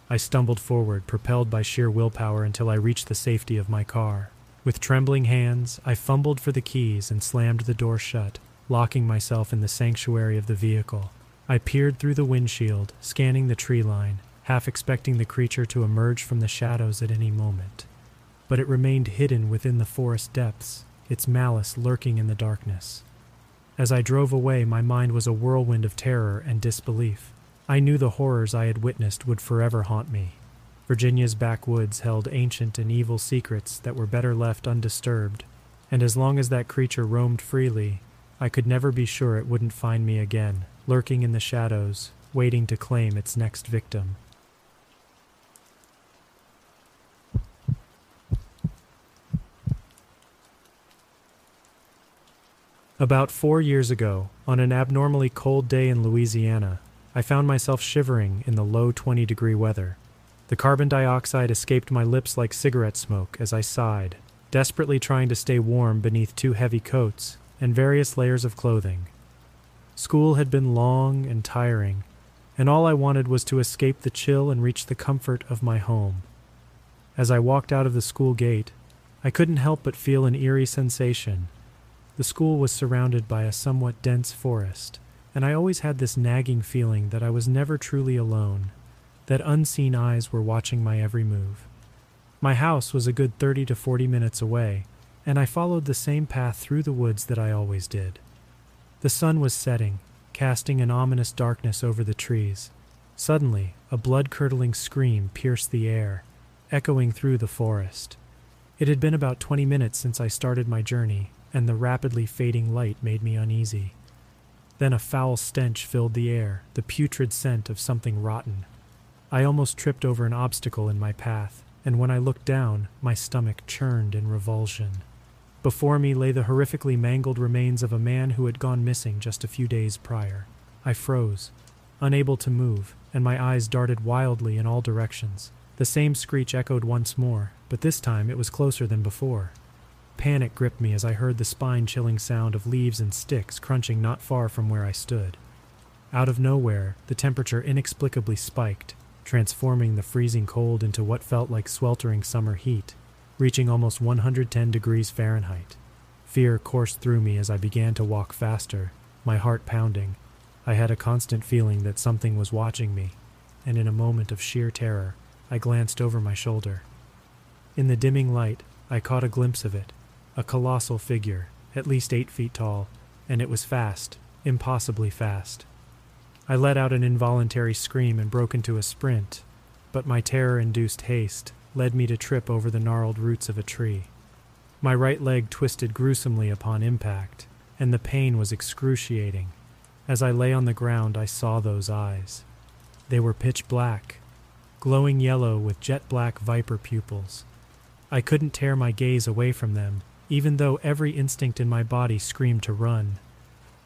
I stumbled forward, propelled by sheer willpower, until I reached the safety of my car. With trembling hands, I fumbled for the keys and slammed the door shut, locking myself in the sanctuary of the vehicle. I peered through the windshield, scanning the tree line, half expecting the creature to emerge from the shadows at any moment. But it remained hidden within the forest depths, its malice lurking in the darkness. As I drove away, my mind was a whirlwind of terror and disbelief. I knew the horrors I had witnessed would forever haunt me. Virginia's backwoods held ancient and evil secrets that were better left undisturbed, and as long as that creature roamed freely, I could never be sure it wouldn't find me again lurking in the shadows, waiting to claim its next victim. About four years ago, on an abnormally cold day in Louisiana, I found myself shivering in the low 20 degree weather. The carbon dioxide escaped my lips like cigarette smoke as I sighed, desperately trying to stay warm beneath two heavy coats and various layers of clothing. School had been long and tiring, and all I wanted was to escape the chill and reach the comfort of my home. As I walked out of the school gate, I couldn't help but feel an eerie sensation. The school was surrounded by a somewhat dense forest, and I always had this nagging feeling that I was never truly alone, that unseen eyes were watching my every move. My house was a good 30 to 40 minutes away, and I followed the same path through the woods that I always did. The sun was setting, casting an ominous darkness over the trees. Suddenly, a blood curdling scream pierced the air, echoing through the forest. It had been about twenty minutes since I started my journey, and the rapidly fading light made me uneasy. Then a foul stench filled the air, the putrid scent of something rotten. I almost tripped over an obstacle in my path, and when I looked down, my stomach churned in revulsion. Before me lay the horrifically mangled remains of a man who had gone missing just a few days prior. I froze, unable to move, and my eyes darted wildly in all directions. The same screech echoed once more, but this time it was closer than before. Panic gripped me as I heard the spine chilling sound of leaves and sticks crunching not far from where I stood. Out of nowhere, the temperature inexplicably spiked, transforming the freezing cold into what felt like sweltering summer heat reaching almost 110 degrees Fahrenheit. Fear coursed through me as I began to walk faster, my heart pounding. I had a constant feeling that something was watching me, and in a moment of sheer terror, I glanced over my shoulder. In the dimming light, I caught a glimpse of it a colossal figure, at least eight feet tall, and it was fast, impossibly fast. I let out an involuntary scream and broke into a sprint, but my terror induced haste led me to trip over the gnarled roots of a tree. My right leg twisted gruesomely upon impact, and the pain was excruciating. As I lay on the ground, I saw those eyes. They were pitch black, glowing yellow with jet black viper pupils. I couldn't tear my gaze away from them, even though every instinct in my body screamed to run.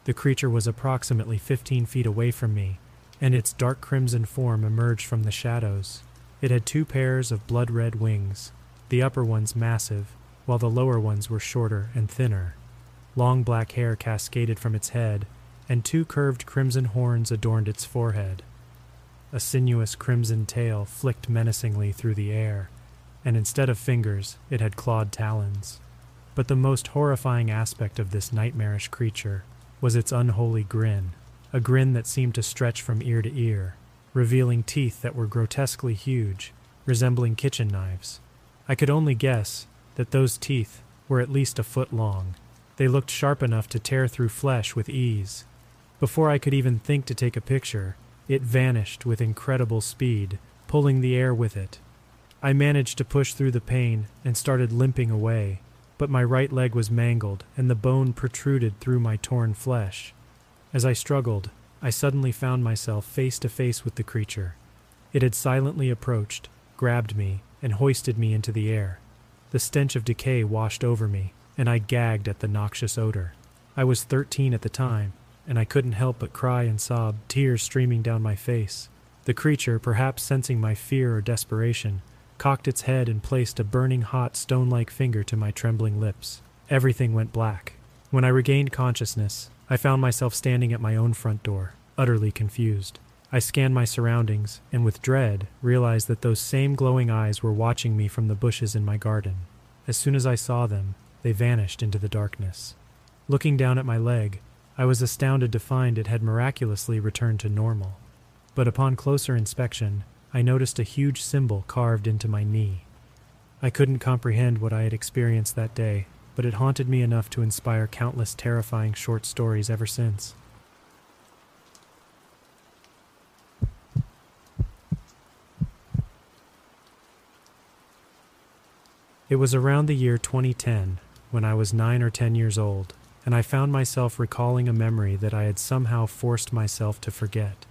The creature was approximately 15 feet away from me, and its dark crimson form emerged from the shadows. It had two pairs of blood red wings, the upper ones massive, while the lower ones were shorter and thinner. Long black hair cascaded from its head, and two curved crimson horns adorned its forehead. A sinuous crimson tail flicked menacingly through the air, and instead of fingers, it had clawed talons. But the most horrifying aspect of this nightmarish creature was its unholy grin, a grin that seemed to stretch from ear to ear, revealing teeth that were grotesquely huge, resembling kitchen knives. I could only guess that those teeth were at least a foot long. They looked sharp enough to tear through flesh with ease. Before I could even think to take a picture, it vanished with incredible speed, pulling the air with it. I managed to push through the pain and started limping away, but my right leg was mangled and the bone protruded through my torn flesh. As I struggled, I suddenly found myself face to face with the creature. It had silently approached, grabbed me, and hoisted me into the air. The stench of decay washed over me, and I gagged at the noxious odor. I was thirteen at the time, and I couldn't help but cry and sob, tears streaming down my face. The creature, perhaps sensing my fear or desperation, cocked its head and placed a burning hot stone like finger to my trembling lips. Everything went black. When I regained consciousness, I found myself standing at my own front door, utterly confused. I scanned my surroundings and, with dread, realized that those same glowing eyes were watching me from the bushes in my garden. As soon as I saw them, they vanished into the darkness. Looking down at my leg, I was astounded to find it had miraculously returned to normal. But upon closer inspection, I noticed a huge symbol carved into my knee. I couldn't comprehend what I had experienced that day, but it haunted me enough to inspire countless terrifying short stories ever since. It was around the year 2010 when I was nine or ten years old, and I found myself recalling a memory that I had somehow forced myself to forget.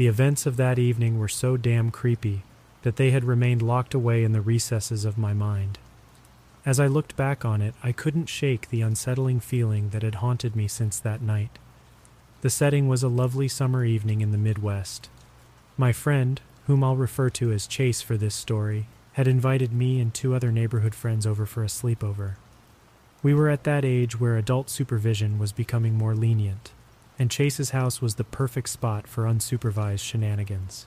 The events of that evening were so damn creepy that they had remained locked away in the recesses of my mind. As I looked back on it, I couldn't shake the unsettling feeling that had haunted me since that night. The setting was a lovely summer evening in the Midwest. My friend, whom I'll refer to as Chase for this story, had invited me and two other neighborhood friends over for a sleepover. We were at that age where adult supervision was becoming more lenient, and Chase's house was the perfect spot for unsupervised shenanigans.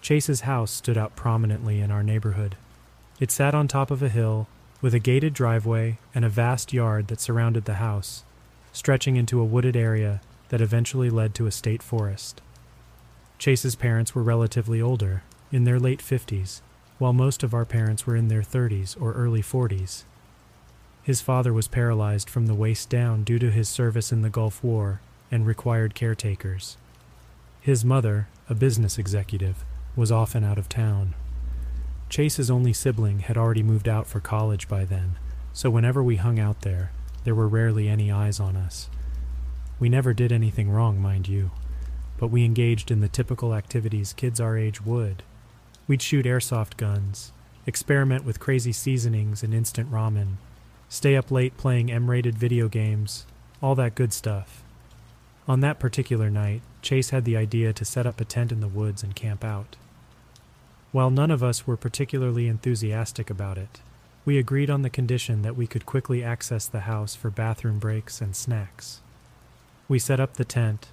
Chase's house stood out prominently in our neighborhood. It sat on top of a hill with a gated driveway and a vast yard that surrounded the house, stretching into a wooded area that eventually led to a state forest. Chase's parents were relatively older, in their late 50s, while most of our parents were in their 30s or early 40s. His father was paralyzed from the waist down due to his service in the Gulf War and required caretakers. His mother, a business executive, was often out of town. Chase's only sibling had already moved out for college by then, so whenever we hung out there, there were rarely any eyes on us. We never did anything wrong, mind you, but we engaged in the typical activities kids our age would. We'd shoot airsoft guns, experiment with crazy seasonings and instant ramen, stay up late playing M rated video games, all that good stuff. On that particular night, Chase had the idea to set up a tent in the woods and camp out. While none of us were particularly enthusiastic about it, we agreed on the condition that we could quickly access the house for bathroom breaks and snacks. We set up the tent,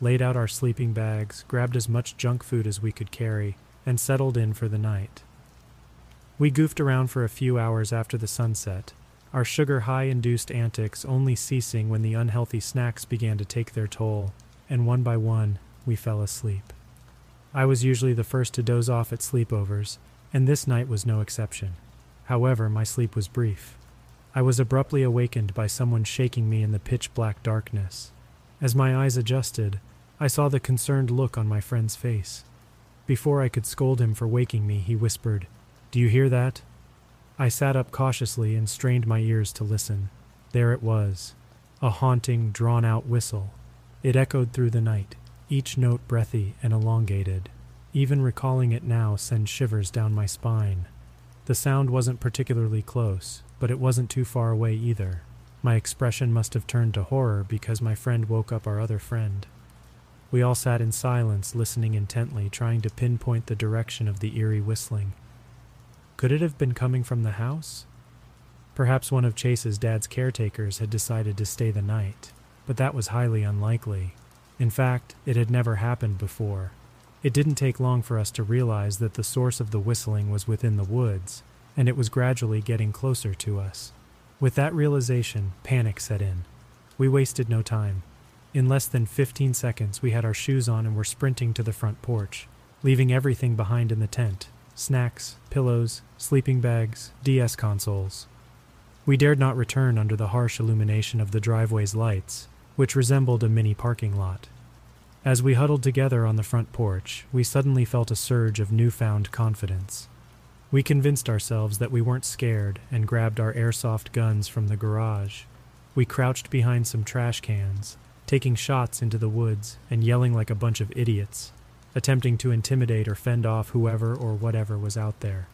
laid out our sleeping bags, grabbed as much junk food as we could carry, and settled in for the night. We goofed around for a few hours after the sunset, our sugar high induced antics only ceasing when the unhealthy snacks began to take their toll, and one by one we fell asleep. I was usually the first to doze off at sleepovers, and this night was no exception. However, my sleep was brief. I was abruptly awakened by someone shaking me in the pitch black darkness. As my eyes adjusted, I saw the concerned look on my friend's face. Before I could scold him for waking me, he whispered, Do you hear that? I sat up cautiously and strained my ears to listen. There it was a haunting, drawn out whistle. It echoed through the night, each note breathy and elongated. Even recalling it now sends shivers down my spine. The sound wasn't particularly close, but it wasn't too far away either. My expression must have turned to horror because my friend woke up our other friend. We all sat in silence, listening intently, trying to pinpoint the direction of the eerie whistling. Could it have been coming from the house? Perhaps one of Chase's dad's caretakers had decided to stay the night, but that was highly unlikely. In fact, it had never happened before. It didn't take long for us to realize that the source of the whistling was within the woods, and it was gradually getting closer to us. With that realization, panic set in. We wasted no time. In less than 15 seconds, we had our shoes on and were sprinting to the front porch, leaving everything behind in the tent snacks, pillows, sleeping bags, DS consoles. We dared not return under the harsh illumination of the driveway's lights, which resembled a mini parking lot. As we huddled together on the front porch, we suddenly felt a surge of newfound confidence. We convinced ourselves that we weren't scared and grabbed our airsoft guns from the garage. We crouched behind some trash cans, taking shots into the woods and yelling like a bunch of idiots, attempting to intimidate or fend off whoever or whatever was out there.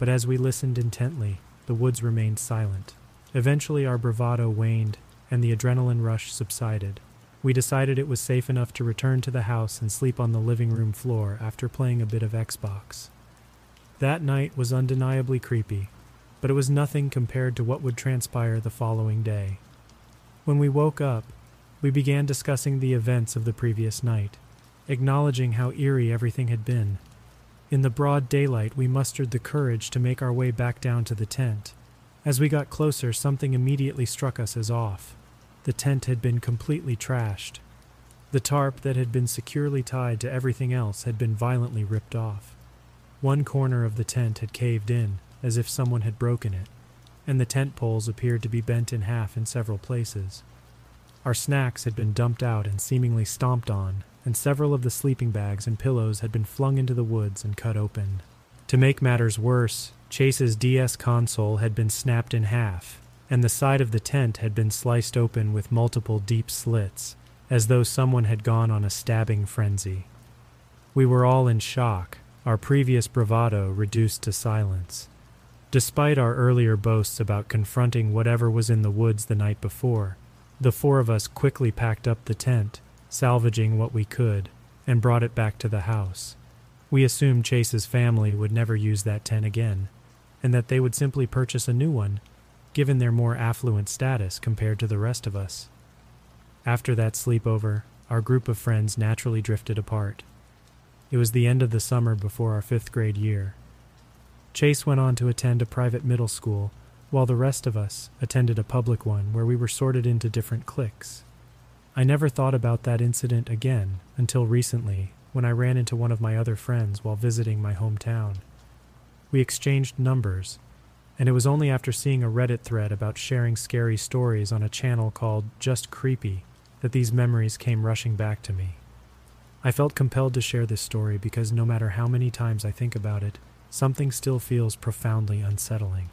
But as we listened intently, the woods remained silent. Eventually, our bravado waned and the adrenaline rush subsided. We decided it was safe enough to return to the house and sleep on the living room floor after playing a bit of Xbox. That night was undeniably creepy, but it was nothing compared to what would transpire the following day. When we woke up, we began discussing the events of the previous night, acknowledging how eerie everything had been. In the broad daylight, we mustered the courage to make our way back down to the tent. As we got closer, something immediately struck us as off. The tent had been completely trashed. The tarp that had been securely tied to everything else had been violently ripped off. One corner of the tent had caved in, as if someone had broken it, and the tent poles appeared to be bent in half in several places. Our snacks had been dumped out and seemingly stomped on, and several of the sleeping bags and pillows had been flung into the woods and cut open. To make matters worse, Chase's DS console had been snapped in half, and the side of the tent had been sliced open with multiple deep slits, as though someone had gone on a stabbing frenzy. We were all in shock, our previous bravado reduced to silence. Despite our earlier boasts about confronting whatever was in the woods the night before, the four of us quickly packed up the tent, salvaging what we could, and brought it back to the house. We assumed Chase's family would never use that tent again, and that they would simply purchase a new one, given their more affluent status compared to the rest of us. After that sleepover, our group of friends naturally drifted apart. It was the end of the summer before our fifth grade year. Chase went on to attend a private middle school, while the rest of us attended a public one where we were sorted into different cliques. I never thought about that incident again until recently when I ran into one of my other friends while visiting my hometown. We exchanged numbers, and it was only after seeing a Reddit thread about sharing scary stories on a channel called Just Creepy that these memories came rushing back to me. I felt compelled to share this story because no matter how many times I think about it, something still feels profoundly unsettling.